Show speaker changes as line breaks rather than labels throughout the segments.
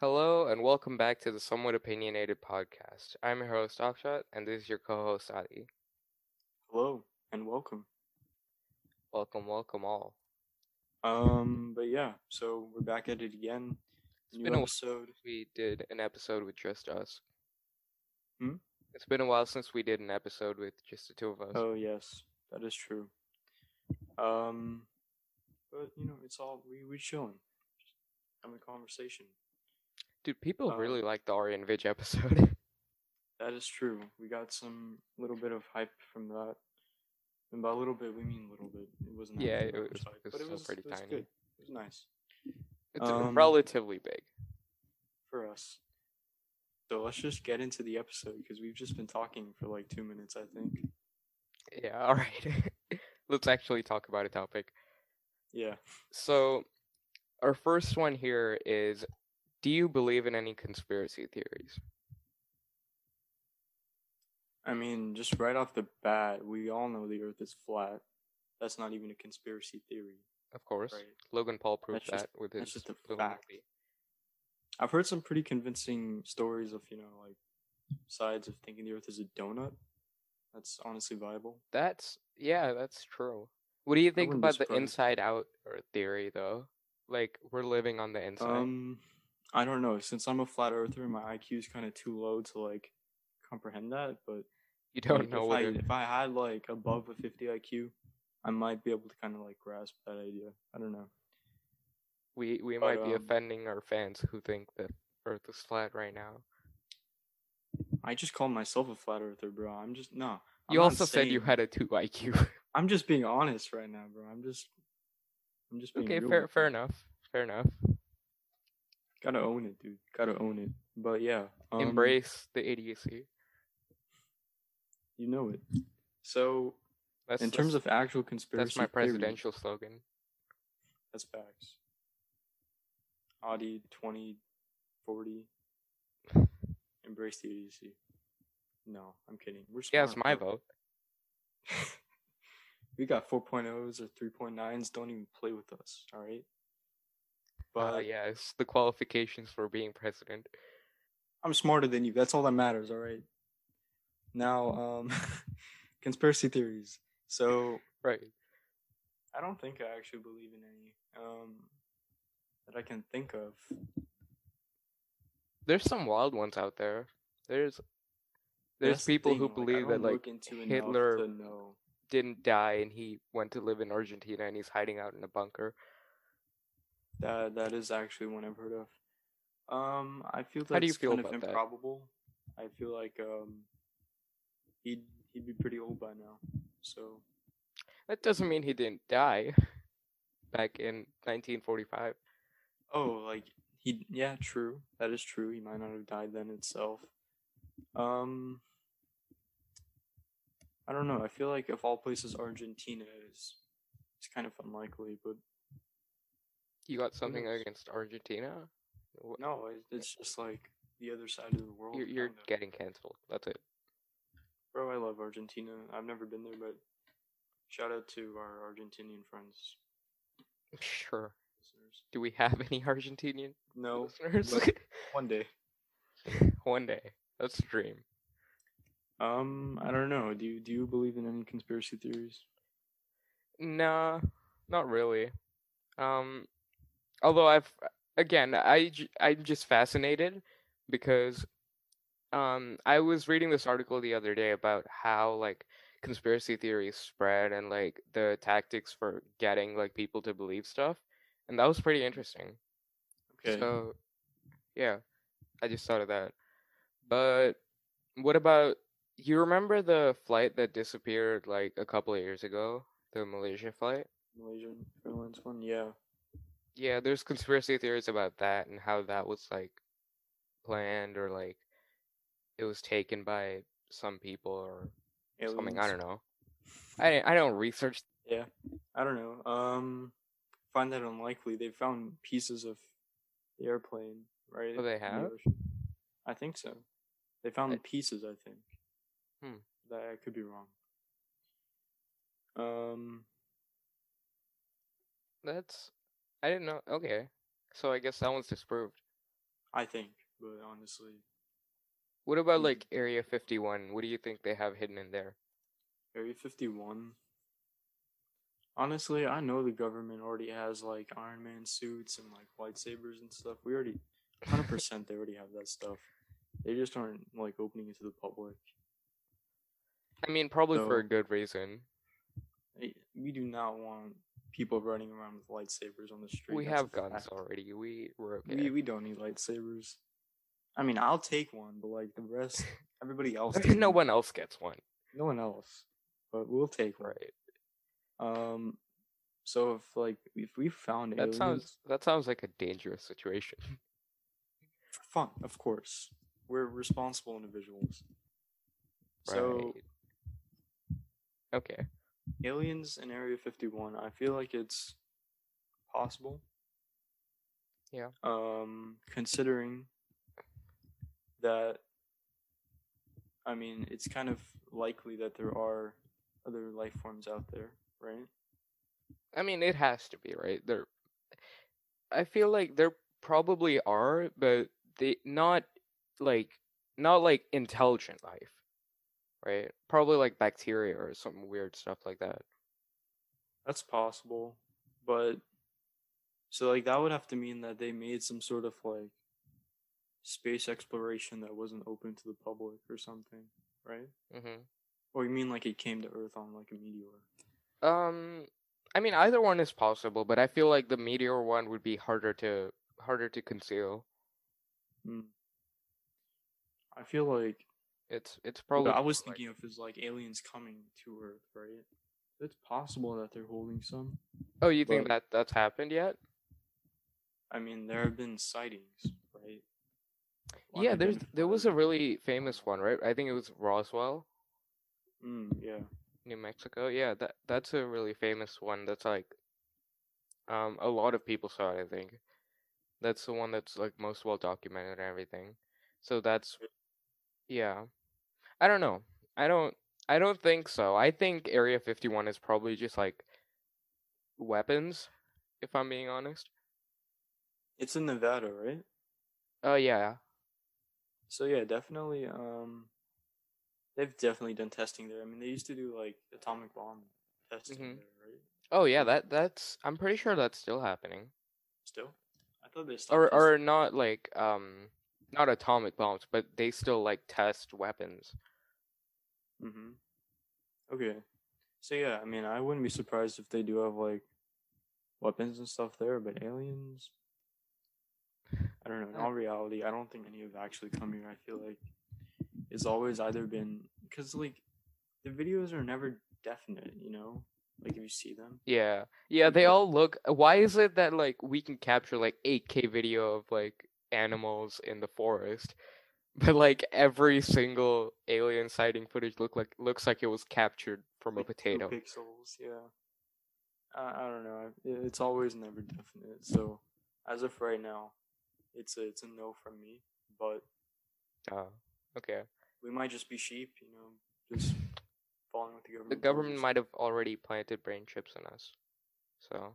Hello and welcome back to the Somewhat Opinionated Podcast. I'm your host Akshat and this is your co-host Adi.
Hello and welcome.
Welcome, welcome all.
Um, but yeah, so we're back at it again.
It's
New
been a while
episode.
since we did an episode with just us.
Hmm?
It's been a while since we did an episode with just the two of us.
Oh yes, that is true. Um, but you know, it's all we we chilling, having a conversation.
Dude, people
um,
really liked the Ari and Vidge episode.
That is true. We got some little bit of hype from that. And by a little bit, we mean little bit. It wasn't.
Yeah, it was-
hype,
it was
but it was
pretty
it was
tiny.
good. It was nice
it's
Um,
relatively big.
for us. So let's just get into the episode because we've just been talking for like two minutes, I think.
Yeah, alright. Let's actually talk about a topic.
Yeah.
So, our first one here is Do you believe in any conspiracy theories?
I mean, just right off the bat, we all know the Earth is flat. That's not even a conspiracy theory.
Of course.
Right.
Logan Paul proved
That's just-
that with
that's just a fact.
movie.
I've heard some pretty convincing stories of, you know, like sides of thinking the Earth is a donut. That's honestly viable.
That's yeah, that's true. What do you think about the inside out or theory though? Like we're living on the inside.
Um, I don't know. Since I'm a flat earther, my IQ is kind of too low to like comprehend that. But
you don't
like,
know
if
what
I if I had like above a 50 IQ, I might be able to kind of like grasp that idea. I don't know.
we we
but,
might be
um,
offending our fans who think that Earth is flat right now.
I just call myself a flat earther, bro. I'm just no. I'm
You also said you had a two IQ.
I'm just being honest right now, bro. I'm just, I'm just being
okay, fair fair enough. Fair enough.
Gotta own it, dude. Gotta own it. But yeah, um,
Embrace the idiocy.
You know it. So,
That's
in terms of actual conspiracy,
that's my presidential slogan.
That's facts. Adi twenty forty. Embrace the idiocy. No, I'm kidding. We're
Yeah, it's my vote.
we got 4.0s or 3.9s. Don't even play with us, all right? But
Uh, yeah, it's the qualifications for being president.
I'm smarter than you. That's all that matters, all right? Now, um, conspiracy theories. So,
Right.
I don't think I actually believe in any um, that I can think of.
There's some wild ones out there. There's there's
That's
people
thing,
who
like,
believe that like Hitler didn't die and he went to live in Argentina and he's hiding out in a bunker.
That that is actually one I've heard of. Um, I feel that's
How do you feel
kind of
about that?
improbable. I feel like um, he'd he'd be pretty old by now. So
That doesn't mean he didn't die back in 1945.
oh, like he yeah, true. That is true. He might not have died then itself. Um, I don't know. I feel like of all places, Argentina is it's kind of unlikely, but
You got something against Argentina?
No, it's just like the other side of the world.
You're, you're
kinda.
getting canceled. That's it.
Bro, I love Argentina. I've never been there, but shout out to our Argentinian friends.
Sure.
Listeners.
Do we have any Argentinian
No,
listeners?
one day.
One day. That's the dream.
Um, I don't know. Do you do you believe in any conspiracy theories?
Nah, not really. Um, although I've again, I I'm just fascinated because um I was reading this article the other day about how like conspiracy theories spread and like the tactics for getting like people to believe stuff, and that was pretty interesting.
Okay.
So, yeah, I just thought of that. But what about you? Remember the flight that disappeared like a couple of years ago, the Malaysia flight?
Malaysian Airlines one, yeah.
Yeah, there's conspiracy theories about that and how that was like planned or like it was taken by some people or something. I don't know. I I don't research.
Yeah, I don't know. Um, find that unlikely. They found pieces of the airplane, right?
Oh, they
in the
have?
I think so. They found
I-
pieces. I think.
Hmm.
That I could be wrong. Um,
That's I didn't know. Okay, so I guess that one's disproved.
I think, but honestly,
What about
Mm.
like Area 51? What do you think they have hidden in there?
Area 51. Honestly, I know the government already has like Iron Man suits and like lightsabers and stuff. We already, 100% they already have that stuff. They just aren't like opening it to the public.
I mean, probably for a good reason.
We do not want people running around with lightsabers on the street.
We
that's
have guns
fact.
already. We we're okay.
We, we don't need lightsabers. I mean, I'll take one, but like the rest, everybody else.
no one else gets one,
No one else. But we'll take one.
right?
Um, so if like if we found
That
aliens,
sounds that sounds like a dangerous situation.
for fun, of course, we're responsible individuals. So
right. Okay.
Aliens in Area Fifty One, I feel like it's possible.
Yeah.
Um, considering that, I mean, it's kind of likely that there are other life forms out there, right?
I mean, it has to be right. There, I feel like there probably are, but they not like not like intelligent life, right? Probably like bacteria or some weird stuff like that.
That's possible, but so like that would have to mean that they made some sort of like space exploration that wasn't open to the public or something, right?
Mm-hmm.
Or you mean like it came to Earth on like a meteor?
Um, I mean, either one is possible, but I feel like the meteor one would be harder to harder to conceal.
Hmm. I feel like
It's it's probably.
I was
like-
thinking if it's like aliens coming to Earth, right? It's possible that they're holding some.
Oh, you think that that's happened yet?
I mean, there have been sightings, right?
Yeah, there's there was a really famous one, right? I think it was Roswell,
Mm, yeah.
New Mexico. Yeah, that that's a really famous one. That's like, um, a lot of people saw it. I think that's the one that's like most well documented and everything. So that's, yeah. I don't know. I don't. I don't think so. I think Area 51 is probably just like weapons, if I'm being honest.
It's in Nevada, right?
Oh yeah.
So yeah, definitely. Um, they've definitely done testing there. I mean, they used to do like atomic bomb testing
Mhm.
there, right?
Oh yeah. That that's. I'm pretty sure that's still happening.
Still, I thought they stopped.
or
testing.
or not like um not atomic bombs but they still like test weapons
Mm-hmm. Okay. So yeah, I mean, I wouldn't be surprised if they do have like weapons and stuff there, but aliens. I don't know. In all reality, I don't think any have actually come here. I feel like it's always either been because like the videos are never definite, you know. Like if you see them,
yeah yeah they all look why is it that like we can capture like 8k video of like animals in the forest but like every single alien sighting footage look like looks like it was captured from a
like, two
potato
pixels, yeah. I, I don't know. It's always never definite. So as of right now, it's a it's a no from me. But
oh okay
we might just be sheep, you know, just following what the government.
the government might have already planted brain chips in us so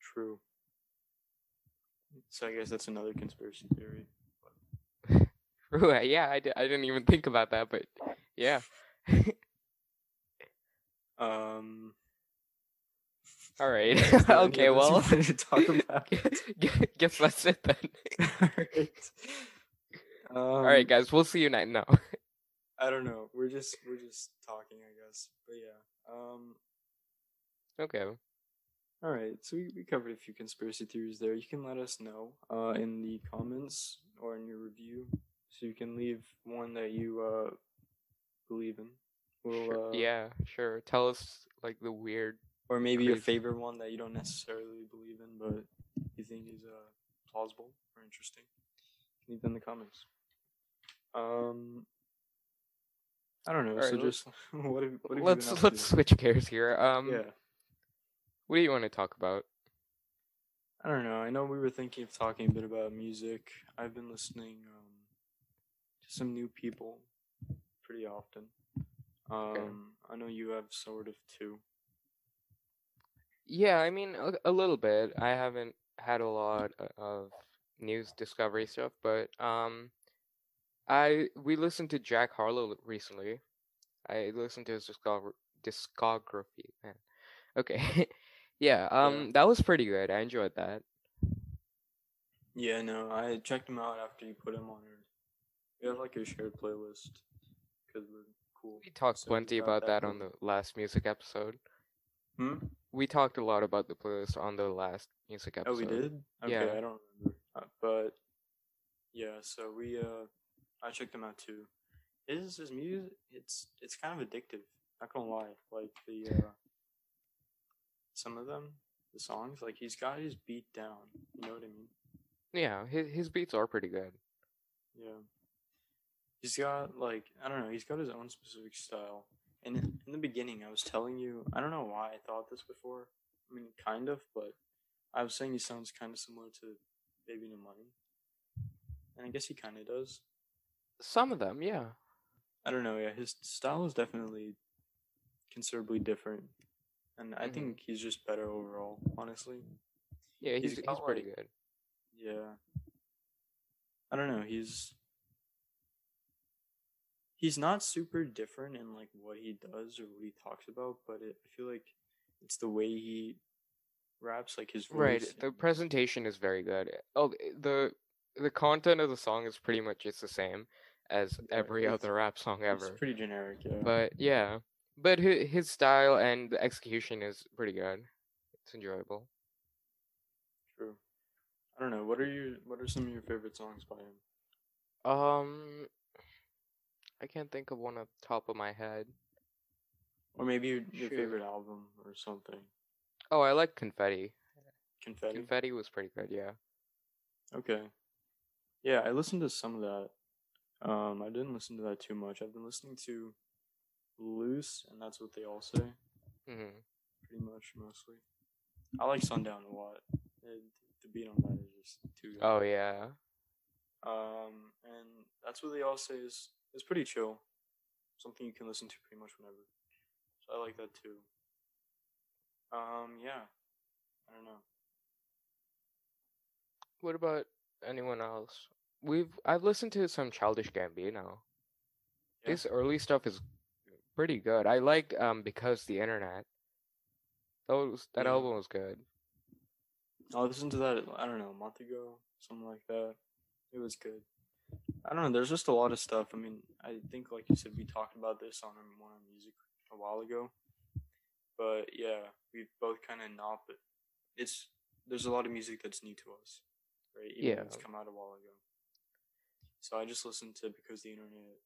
True. So I guess that's another conspiracy theory.
Yeah I, I didn't even think about that but yeah
Um.
all right
is there any
okay well
to talk about.
Gu- guess that's it then
Alright. Um,
all right guys we'll see you night no
I don't know. We're just we're just talking, I guess. But yeah. Um.
okay
All right. So we, we covered a few conspiracy theories there. You can let us know uh in the comments or in your review. So you can leave one that you uh believe in. We'll,
Sure.
uh,
yeah, sure. Tell us like the weird.
or maybe your favorite one that you don't necessarily believe in, but you think is uh plausible or interesting. Leave them in the comments. Um, I don't know.
Alright,
so
let's-
just what have, what have
let's let's switch gears here. Um,
Yeah,
what do you want to talk about?
I don't know. I know we were thinking of talking a bit about music. I've been listening um, some new people pretty often. Um, I know you have sort of too.
Yeah, I mean a, a little bit. I haven't had a lot of news discovery stuff, but um, I we listened to Jack Harlow recently. I listened to his discover- discography. Man, okay, yeah. Um, that was pretty good. I enjoyed that.
Yeah, no, I checked him out after you put him on your. We have like a shared playlist because we're cool.
We talked
So
plenty about that on the last music episode.
Hmm.
We talked a lot about the playlist on the last music episode.
Oh, we did. Okay,
Yeah.
I don't remember, uh, but yeah. So we uh, I checked him out too. His his music, it's it's kind of addictive. Not gonna lie, like the uh, some of them, the songs, like he's got his beat down. You know what I mean?
Yeah, his his beats are pretty good.
Yeah. He's got like I don't know. He's got his own specific style. And in the beginning, I was telling you, I don't know why I thought this before. I mean, kind of, but I was saying he sounds kind of similar to Baby No Money, and I guess he kind of does.
Some of them, yeah.
I don't know. Yeah, his style is definitely considerably different, and I
Mhm.
think he's just better overall. Honestly,
Yeah,
He's
he's he's, pretty
like-
good.
yeah. I don't know. He's he's not super different in like what he does or what he talks about, but it, I feel like it's the way he raps, like his voice.
Right,
the
presentation is very good. Oh, the the content of the song is pretty much just the same as every
it's-
other rap song
It's
ever.
pretty generic, yeah.
But yeah, but his, his style and the execution is pretty good. It's enjoyable.
True. I don't know. What are your What are some of your favorite songs by him?
Um, I can't think of one off the top of my head.
Or maybe your, your
Shoot.
favorite album or something.
Oh, I like Confetti.
Confetti.
Confetti was pretty good. Yeah.
Okay. Yeah, I listened to some of that. Um, I didn't listen to that too much. I've been listening to Loose, and that's what they all say,
hmm
pretty much, mostly. I like Sundown a lot. It, the beat on that is just too good.
Oh yeah.
Um, and that's what they all say is is pretty chill. Something you can listen to pretty much whenever. So I like that too. Um, yeah. I don't know.
What about anyone else? We've I've listened to some Childish Gambino.
Yeah.
His early stuff is pretty good. I liked um because the internet. That was that
Yeah.
album was good.
I listened to that. I don't know, a month ago, something like that. It was good. I don't know. There's just a lot of stuff. I mean, I think, like you said, we talked about this on our- one on music a while ago. But yeah, we've both kind of not. But it's there's a lot of music that's new to us, right? Even though it's come out a while ago. So I just listened to because the internet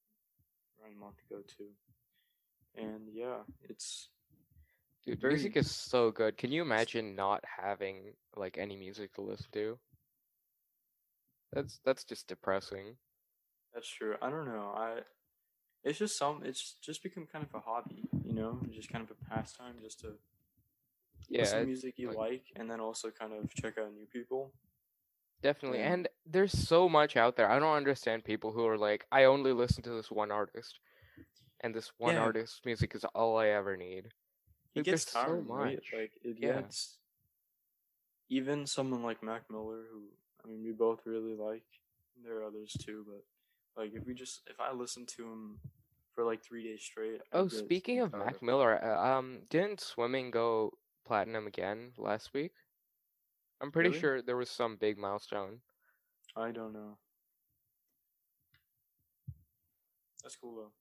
around a month ago too, and yeah, it's
Dude,
Very-
music is so good. Can you imagine not having like any music to listen to? That's that's just depressing.
That's true. I don't know. I it's just some it's just become kind of a hobby, you know? It's just kind of a pastime just to
Yeah,
listen to music you
like-
like and then also kind of check out new people.
definitely.
Yeah.
And there's so much out there. I don't understand people who are like, I only listen to this one artist, and this one
Yeah.
artist's music is all I ever need.
It
Like,
gets
there's so
right?
much.
Like it
Yeah.
gets even someone like Mac Miller who I mean we both really like. There are others too, but like if we just if I listen to him for like three days straight. I
Oh, speaking of Mac. Miller, uh, um, didn't swimming go platinum again last week? I'm pretty
Really?
sure there was some big milestone.
I don't know. That's cool though.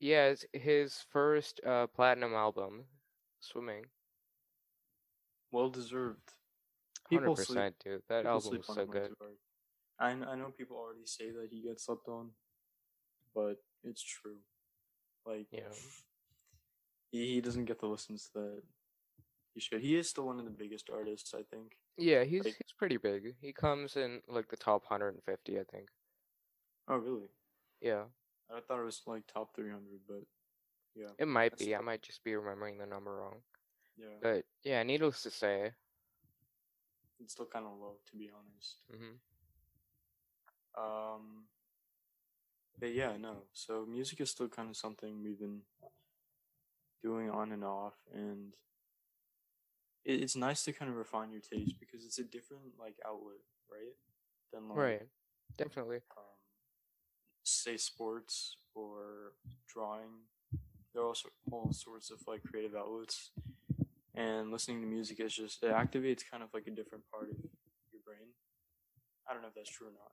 Yeah, it's his first uh platinum album, Swimming.
Well deserved.
Hundred percent, dude. That
People
album was so good.
hard. I, I know people already say that he gets slept on, but it's true. Like,
Yeah.
he, he doesn't get the listens that he should. He is still one of the biggest artists, I think.
Yeah, he's
Like-
he's pretty big. He comes in like the top 150, I think.
Oh, really?
Yeah,
I thought it was like top 300, but yeah.
it might be. I might just be remembering the number wrong.
Yeah.
But yeah, needless to say,
It's still kind of low, to be honest.
hmm
Um, but yeah, no. So music is still kind of something we've been doing on and off, and it, it's nice to kind of refine your taste because it's a different like outlet, right? Than like
Right. Definitely.
um, say sports or drawing. There are also all sorts of like creative outlets, and listening to music is just it activates kind of like a different part of your brain. I don't know if that's true or not,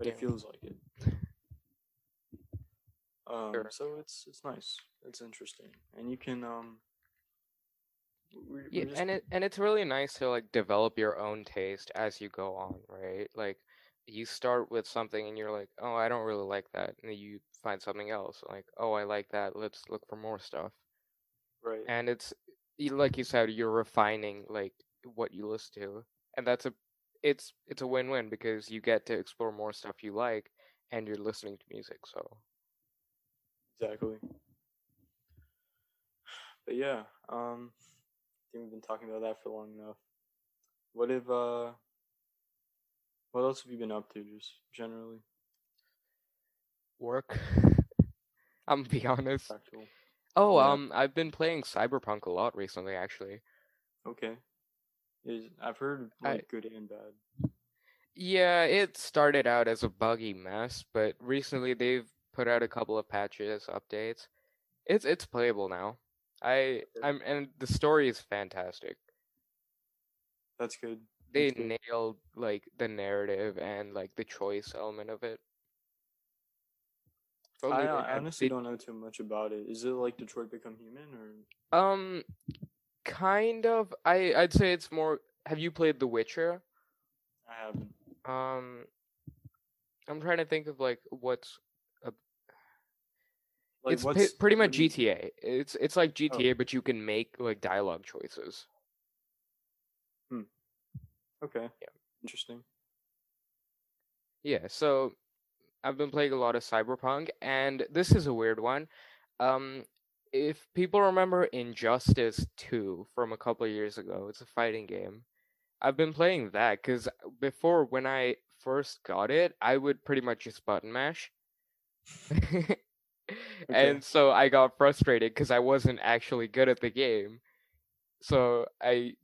but it feels like it. Um,
Sure.
so it's it's nice. It's interesting, and you can um. We're,
Yeah,
we're just,
and it and it's really nice to like develop your own taste as you go on, right? Like you start with something and you're like, "Oh, I don't really like that." And then you find something else, like, "Oh, I like that. Let's look for more stuff."
right.
And it's like you said, you're refining like what you listen to. And that's a it's it's a win-win because you get to explore more stuff you like and you're listening to music, so
Exactly. But yeah, um, I think we've been talking about that for long enough. What if uh, what else have you been up to, just generally?
work. I'm gonna be honest.
Factual.
Oh,
Yeah.
um, I've been playing Cyberpunk a lot recently, actually.
Okay. Is I've heard
I-
like good and bad.
Yeah, it started out as a buggy mess, but recently they've put out a couple of patches, updates. It's it's playable now. I I'm and the story is fantastic.
That's good.
They
That's good.
nailed like the narrative and like the choice element of it.
I, I honestly
They-
don't know too much about it. Is it like Detroit Become Human or?
Um, kind of. I I'd say it's more. Have you played The Witcher?
I haven't.
Um, I'm trying to think of like what's
Like
it's
what's
pretty much GTA. It's it's like
Oh.
GTA, but you can make like dialogue choices. Hmm.
Okay.
Yeah.
Interesting.
Yeah, so I've been playing a lot of Cyberpunk, and this is a weird one. Um, if people remember Injustice 2 from a couple of years ago, it's a fighting game. I've been playing that because before, when I first got it, I would pretty much just button mash. And so I got frustrated because I wasn't actually good at the game. So I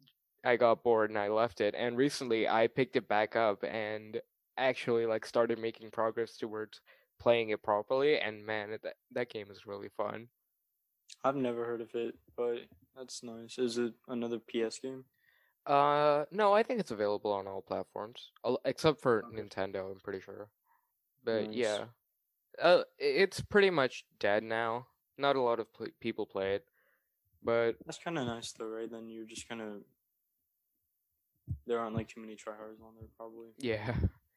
I got bored and I left it. And recently I picked it back up and actually like started making progress towards playing it properly and man that that game is really fun.
I've never heard of it, but that's nice. Is it another PS game?
Uh no, I think it's available on all platforms except for
Okay.
Nintendo, I'm pretty sure. But
Nice.
yeah. Uh it's pretty much dead now. Not a lot of pl- people play it. But
That's kind of nice though, right? Then you're just kind of there aren't like too many tryhards on there, probably.
Yeah.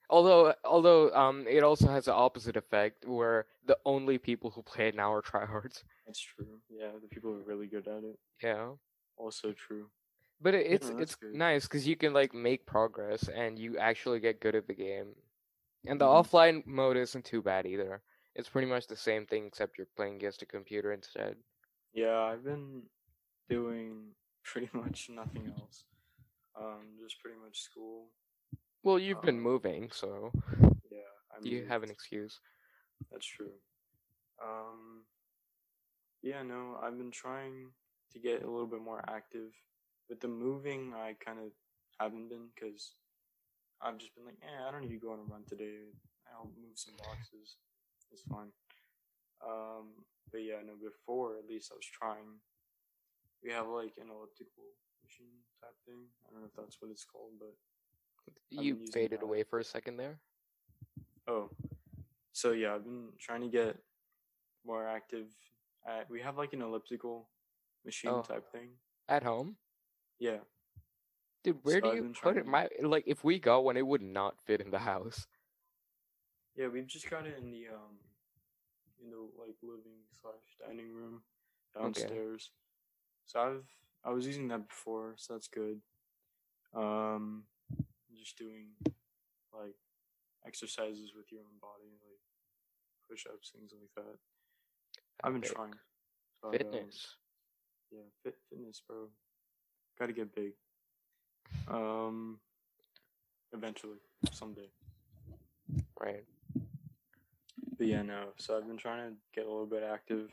Although although um it also has the opposite effect where the only people who play it now are tryhards.
That's true. Yeah, the people who are really good at it.
Yeah.
Also true.
But it, it's
that's
it's
good.
nice cuz you can like make progress and you actually get good at the game. And the
Mhm.
offline mode isn't too bad either. It's pretty much the same thing except you're playing against a computer instead.
Yeah, I've been doing pretty much nothing else. Um, just pretty much school.
Well, you've been
Um,
moving, so
Yeah, I
you have an excuse.
That's true. Um, yeah, no, I've been trying to get a little bit more active. With the moving, I kind of haven't been because I've just been like, eh, I don't need to go on a run today. I'll move some boxes. It's fine. Um, but yeah, no, before at least I was trying. We have like an elliptical machine type thing. I don't know if that's what it's called, but I've
You faded
that.
away for a second there.
Oh, so yeah, I've been trying to get more active. At, we have like an elliptical machine
Oh.
type thing.
At home?
Yeah,
Dude, where
So
do
I've
you put it? My like, if we got one, it would not fit in the house.
yeah, we've just got it in the um, in the like living slash dining room downstairs.
Okay.
downstairs. So I've I was using that before, so that's good. Um, just doing like exercises with your own body, like push ups, things like that. I've been trying. but, um,
Fitness.
Yeah, fit fitness, bro. Got to get big. Um, eventually, someday.
Right.
But yeah, no. So I've been trying to get a little bit active,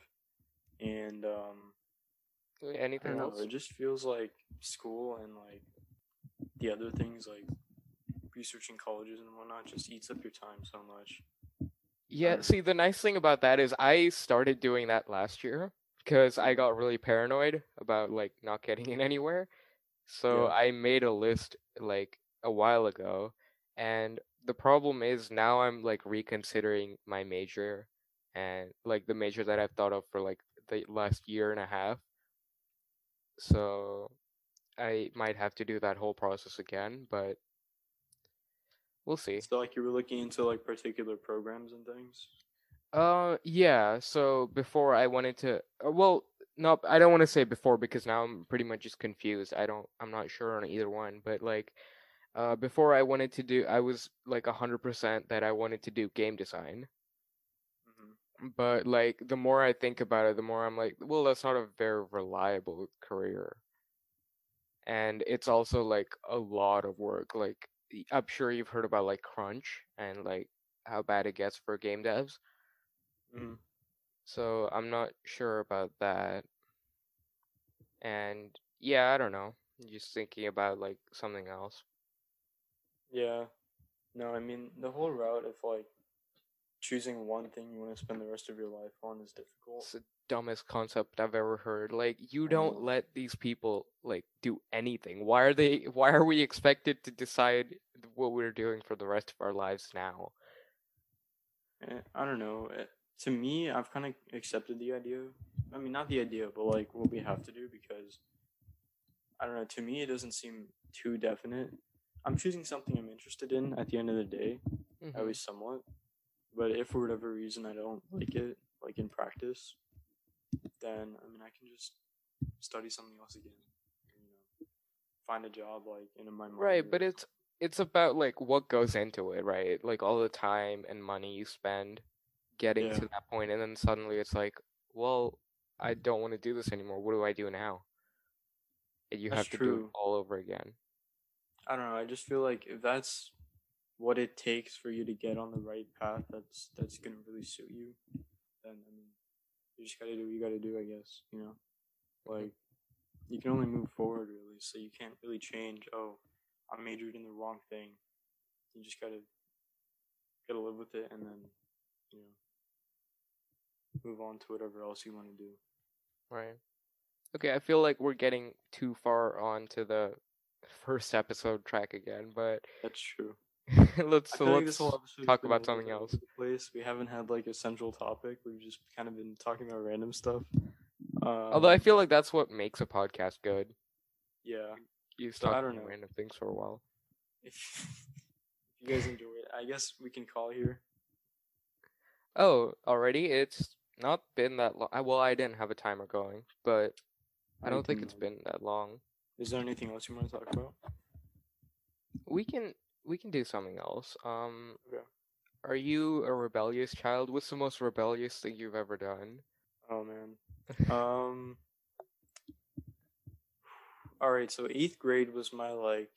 and um,
Anything
know.
else?
It just feels like school and like the other things like researching colleges and whatnot just eats up your time so much.
Yeah,
Um,
see, the nice thing about that is I started doing that last year because I got really paranoid about like not getting in anywhere. So
Yeah.
I made a list like a while ago, and the problem is now I'm like reconsidering my major and like the major that I've thought of for like the last year and a half. So I might have to do that whole process again, but we'll see.
So like you were looking into like particular programs and things.
Uh, yeah. So before I wanted to, uh, well, no, I don't want to say before because now I'm pretty much just confused. I don't, I'm not sure on either one. But like, uh, before I wanted to do, I was like a hundred percent that I wanted to do game design.
hmm
But like, the more I think about it, the more I'm like, well, that's not a very reliable career, and it's also like a lot of work. Like, I'm sure you've heard about like crunch and like how bad it gets for game devs.
hmm
So I'm not sure about that. And yeah, I don't know. Just thinking about like something else.
Yeah. No, I mean the whole route of like choosing one thing you want to spend the rest of your life on is difficult.
It's dumbest concept I've ever heard. Like you don't let these people like do anything. Why are they why are we expected to decide what we're doing for the rest of our lives now?
Eh, I don't know. eh, To me, I've kind of accepted the idea. I mean, not the idea, but like what we have to do because I don't know. To me, it doesn't seem too definite. I'm choosing something I'm interested in at the end of the day,
Mhm.
at least somewhat. But if for whatever reason I don't like it, like in practice, then I mean I can just study something else again. You know, find a job like in my mind.
Right, but it's it's about like what goes into it, right? Like all the time and money you spend getting
Yeah.
to that point and then suddenly it's like, well, I don't want to do this anymore. What do I do now? And you
That's
have to do it all over again.
I don't know. I just feel like if that's what it takes for you to get on the right path, that's that's gonna really suit you. Then I mean, you just gotta do what you gotta do. I guess you know, like you can only move forward really, so you can't really change. Oh, I majored in the wrong thing. You just gotta gotta live with it, and then you know, move on to whatever else you want to do.
Right. Okay, I feel like we're getting too far on to the first episode track again, but
That's true.
let's so let's
this whole episode has
talk about something else.
Place we haven't had like a central topic. We've just kind of been talking about random stuff. Um,
Although I feel like that's what makes a podcast good.
yeah,
You
So,
talk about random things for a while.
if, if you guys enjoy it, I guess we can call here.
Oh, already? It's not been that long. Well, I didn't have a timer going, but I don't think it's
uh,
been that long.
Is there anything else you want to talk about?
We can we can do something else. Um,
Okay.
are you a rebellious child? What's the most rebellious thing you've ever done?
Oh man. Um. All right, so eighth grade was my like,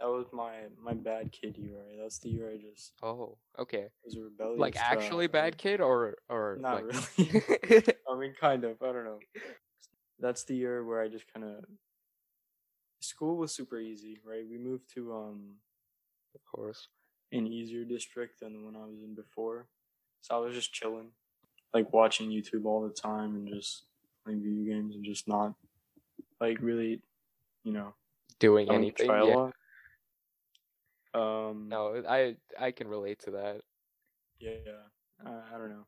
that was my my bad kid year. Right? That's the year I just
Oh, okay.
was a rebellious.
Like actually
child,
bad kid or or
Not
like
really. I mean, kind of. I don't know. That's the year where I just kind of. School was super easy, right? We moved to um
of course.
an easier district than the one I was in before, so I was just chilling, like watching YouTube all the time and just playing video games and just not, like really, you know,
Doing anything. Yeah.
Um.
No, I I can relate to that.
Yeah. I, I don't know.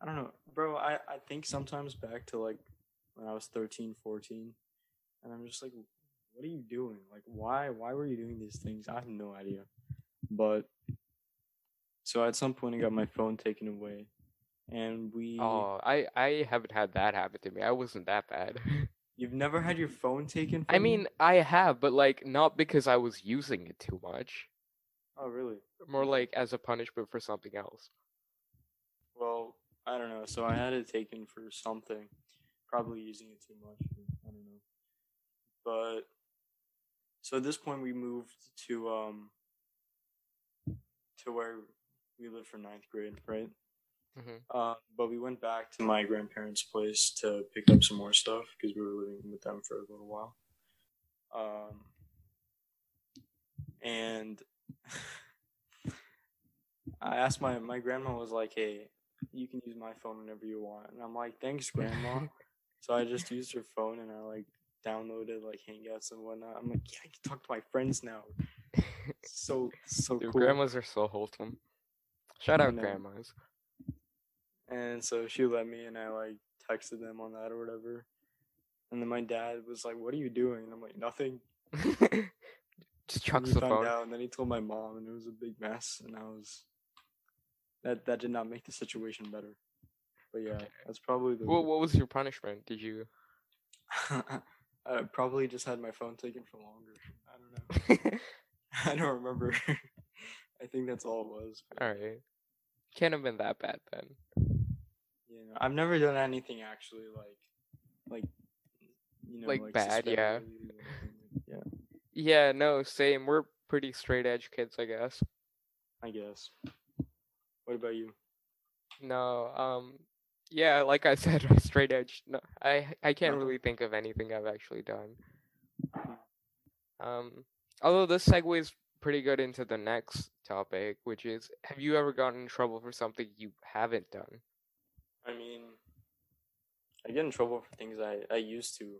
I don't know, bro. I I think sometimes back to like when I was 13, 14, and I'm just like, what are you doing? Like, why why were you doing these things? I have no idea. But so at some point, I got my phone taken away, and we.
Oh, I I haven't had that happen to me. I wasn't that bad.
You've never had your phone taken? From
I
you?
mean, I have, but like not because I was using it too much.
Oh really?
More like as a punishment for something else.
Well, I don't know. So I had it taken for something, probably using it too much. I don't know. But so at this point, we moved to um to where we lived for ninth grade, right?
hmm
Uh, but we went back to my grandparents' place to pick up some more stuff because we were living with them for a little while. Um, and I asked my my grandma was like, "Hey, you can use my phone whenever you want," and I'm like, "Thanks, grandma." so I just used her phone and I like downloaded like Hangouts and whatnot. I'm like, "Yeah, I can talk to my friends now." So so
Dude,
cool.
grandmas are so wholesome. Shout out grandmas.
And so she let me, and I like texted them on that or whatever. And then my dad was like, "What are you doing?" And I'm like, "Nothing."
Just
And
chucks
he
the
found
phone.
out, and then he told my mom, and it was a big mess. And I was that that did not make the situation better. But yeah,
Okay.
that's probably the.
What, what was your punishment? Did you?
I probably just had my phone taken for longer. I don't know. I don't remember. I think that's all it was.
All right. Can't have been that bad then.
You know, I've never done anything actually like, like, you know,
Like bad, yeah.
suspended or anything. Yeah,
Yeah, no, same. We're pretty straight edge kids, I guess.
I guess. What about you?
No, um, yeah, like I said, straight edge. No, I I can't really think of anything I've actually done. Um, although this segues pretty good into the next topic, which is, have you ever gotten in trouble for something you haven't done?
I mean, I get in trouble for things I I used to,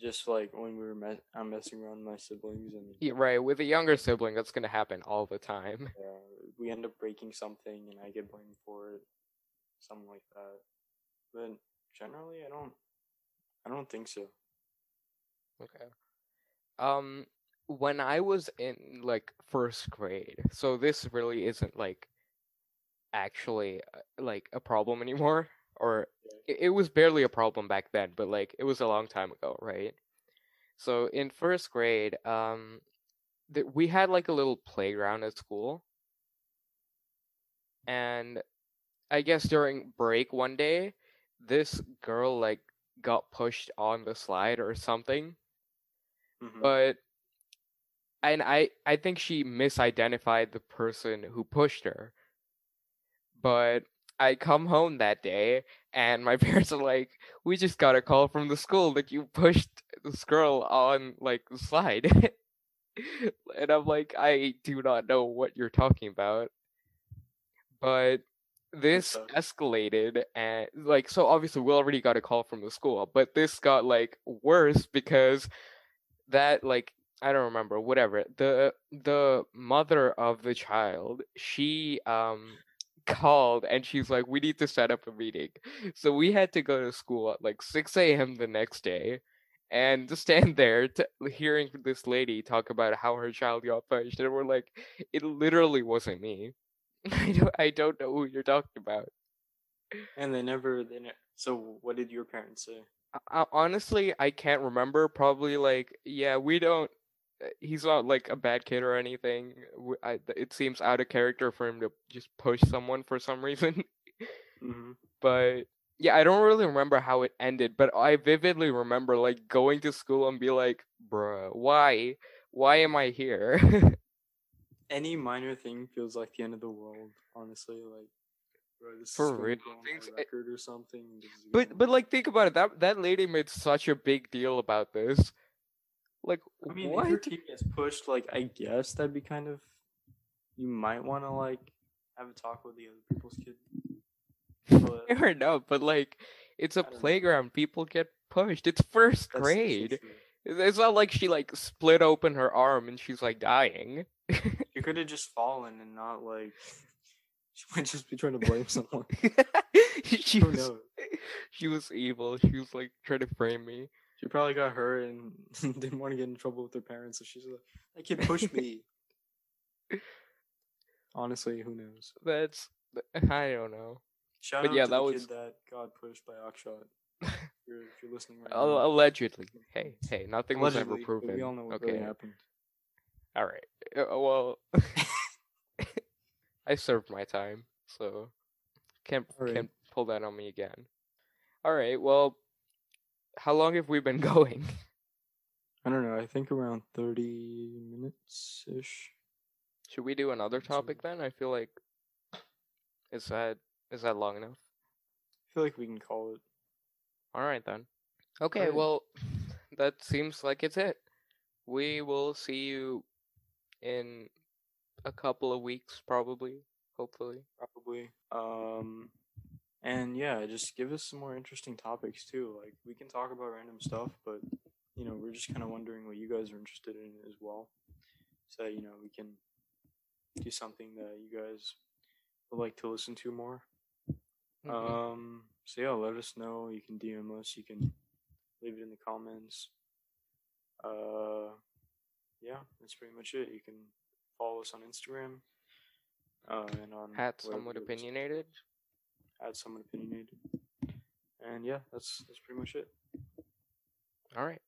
just like when we were me- I'm messing around with my siblings and
Yeah, right, with a younger sibling, that's gonna happen all the time.
uh, we end up breaking something and I get blamed for it, something like that. But generally, I don't. I don't think so.
Okay. Um, when I was in like first grade, so this really isn't like actually uh, like a problem anymore, or it, it was barely a problem back then, but like it was a long time ago, right? So in first grade, um, th- we had like a little playground at school, and I guess during break one day, this girl like got pushed on the slide or something
Mhm.
but and I I think she misidentified the person who pushed her. But I come home that day and my parents are like, "We just got a call from the school that you pushed this girl on like the slide." and I'm like, "I do not know what you're talking about." But this escalated and like so obviously we already got a call from the school, but this got like worse because that like I don't remember whatever the the mother of the child she um called and she's like we need to set up a meeting. So we had to go to school at like 6 a.m the next day and to stand there to hearing this lady talk about how her child got punched and we're like it literally wasn't me i don't i don't know who you're talking about
And they never. They ne- so what did your parents say?
I, honestly, I can't remember. Probably like, yeah, we don't. uh, He's not like a bad kid or anything. I, it seems out of character for him to just push someone for some reason.
hmm
but yeah, I don't really remember how it ended. But I vividly remember like going to school and be like, "Bruh, why? Why am I here?"
Any minor thing feels like the end of the world. Honestly, like. Bro, this
For real, things-
my record or something.
but
gonna-
but like think about it. That that lady made such a big deal about this. Like
I mean,
what?
if your kid gets pushed, like I guess that'd be kind of. You might want to like have a talk with the other people's kid. But
Fair enough, but like it's a
don't know.
playground. People get pushed. It's first
that's- that's
grade. It's it's not like she like split open her arm and she's like dying.
You could have just fallen and not like. She might just be trying to blame someone.
she
Who
was
knows?
she was evil. She was like trying to frame me.
She probably got hurt and didn't want to get in trouble with her parents, so she's like, "That kid pushed me." Honestly, who knows?
That's I don't know.
Shout
But
out
yeah,
to
that
the
was-
kid that got pushed by Akshat. If you're, if you're listening right now.
allegedly. Hey, hey, nothing was ever proven.
We all know what
okay.
really happened.
All right. Uh, well, I served my time, so can't
Alright.
can't pull that on me again. All right. Well, how long have we been going?
I don't know. I think around thirty minutes ish.
Should we do another topic then? I feel like is that Is that long enough?
I feel like we can call it.
All right then. Okay,
Great.
well, that seems like it's it. We will see you in a couple of weeks, probably. Hopefully.
probably. Um, and yeah, just give us some more interesting topics too. Like we can talk about random stuff, but you know, we're just kind of wondering what you guys are interested in as well. So you know, we can do something that you guys would like to listen to more.
Mhm.
Um, so yeah, let us know. You can DM us. You can leave it in the comments. Uh, yeah, that's pretty much it. You can follow us on Instagram. Uh, and on whatever
somewhat opinionated.
add someone opinionated. And yeah, that's that's pretty much it.
All right.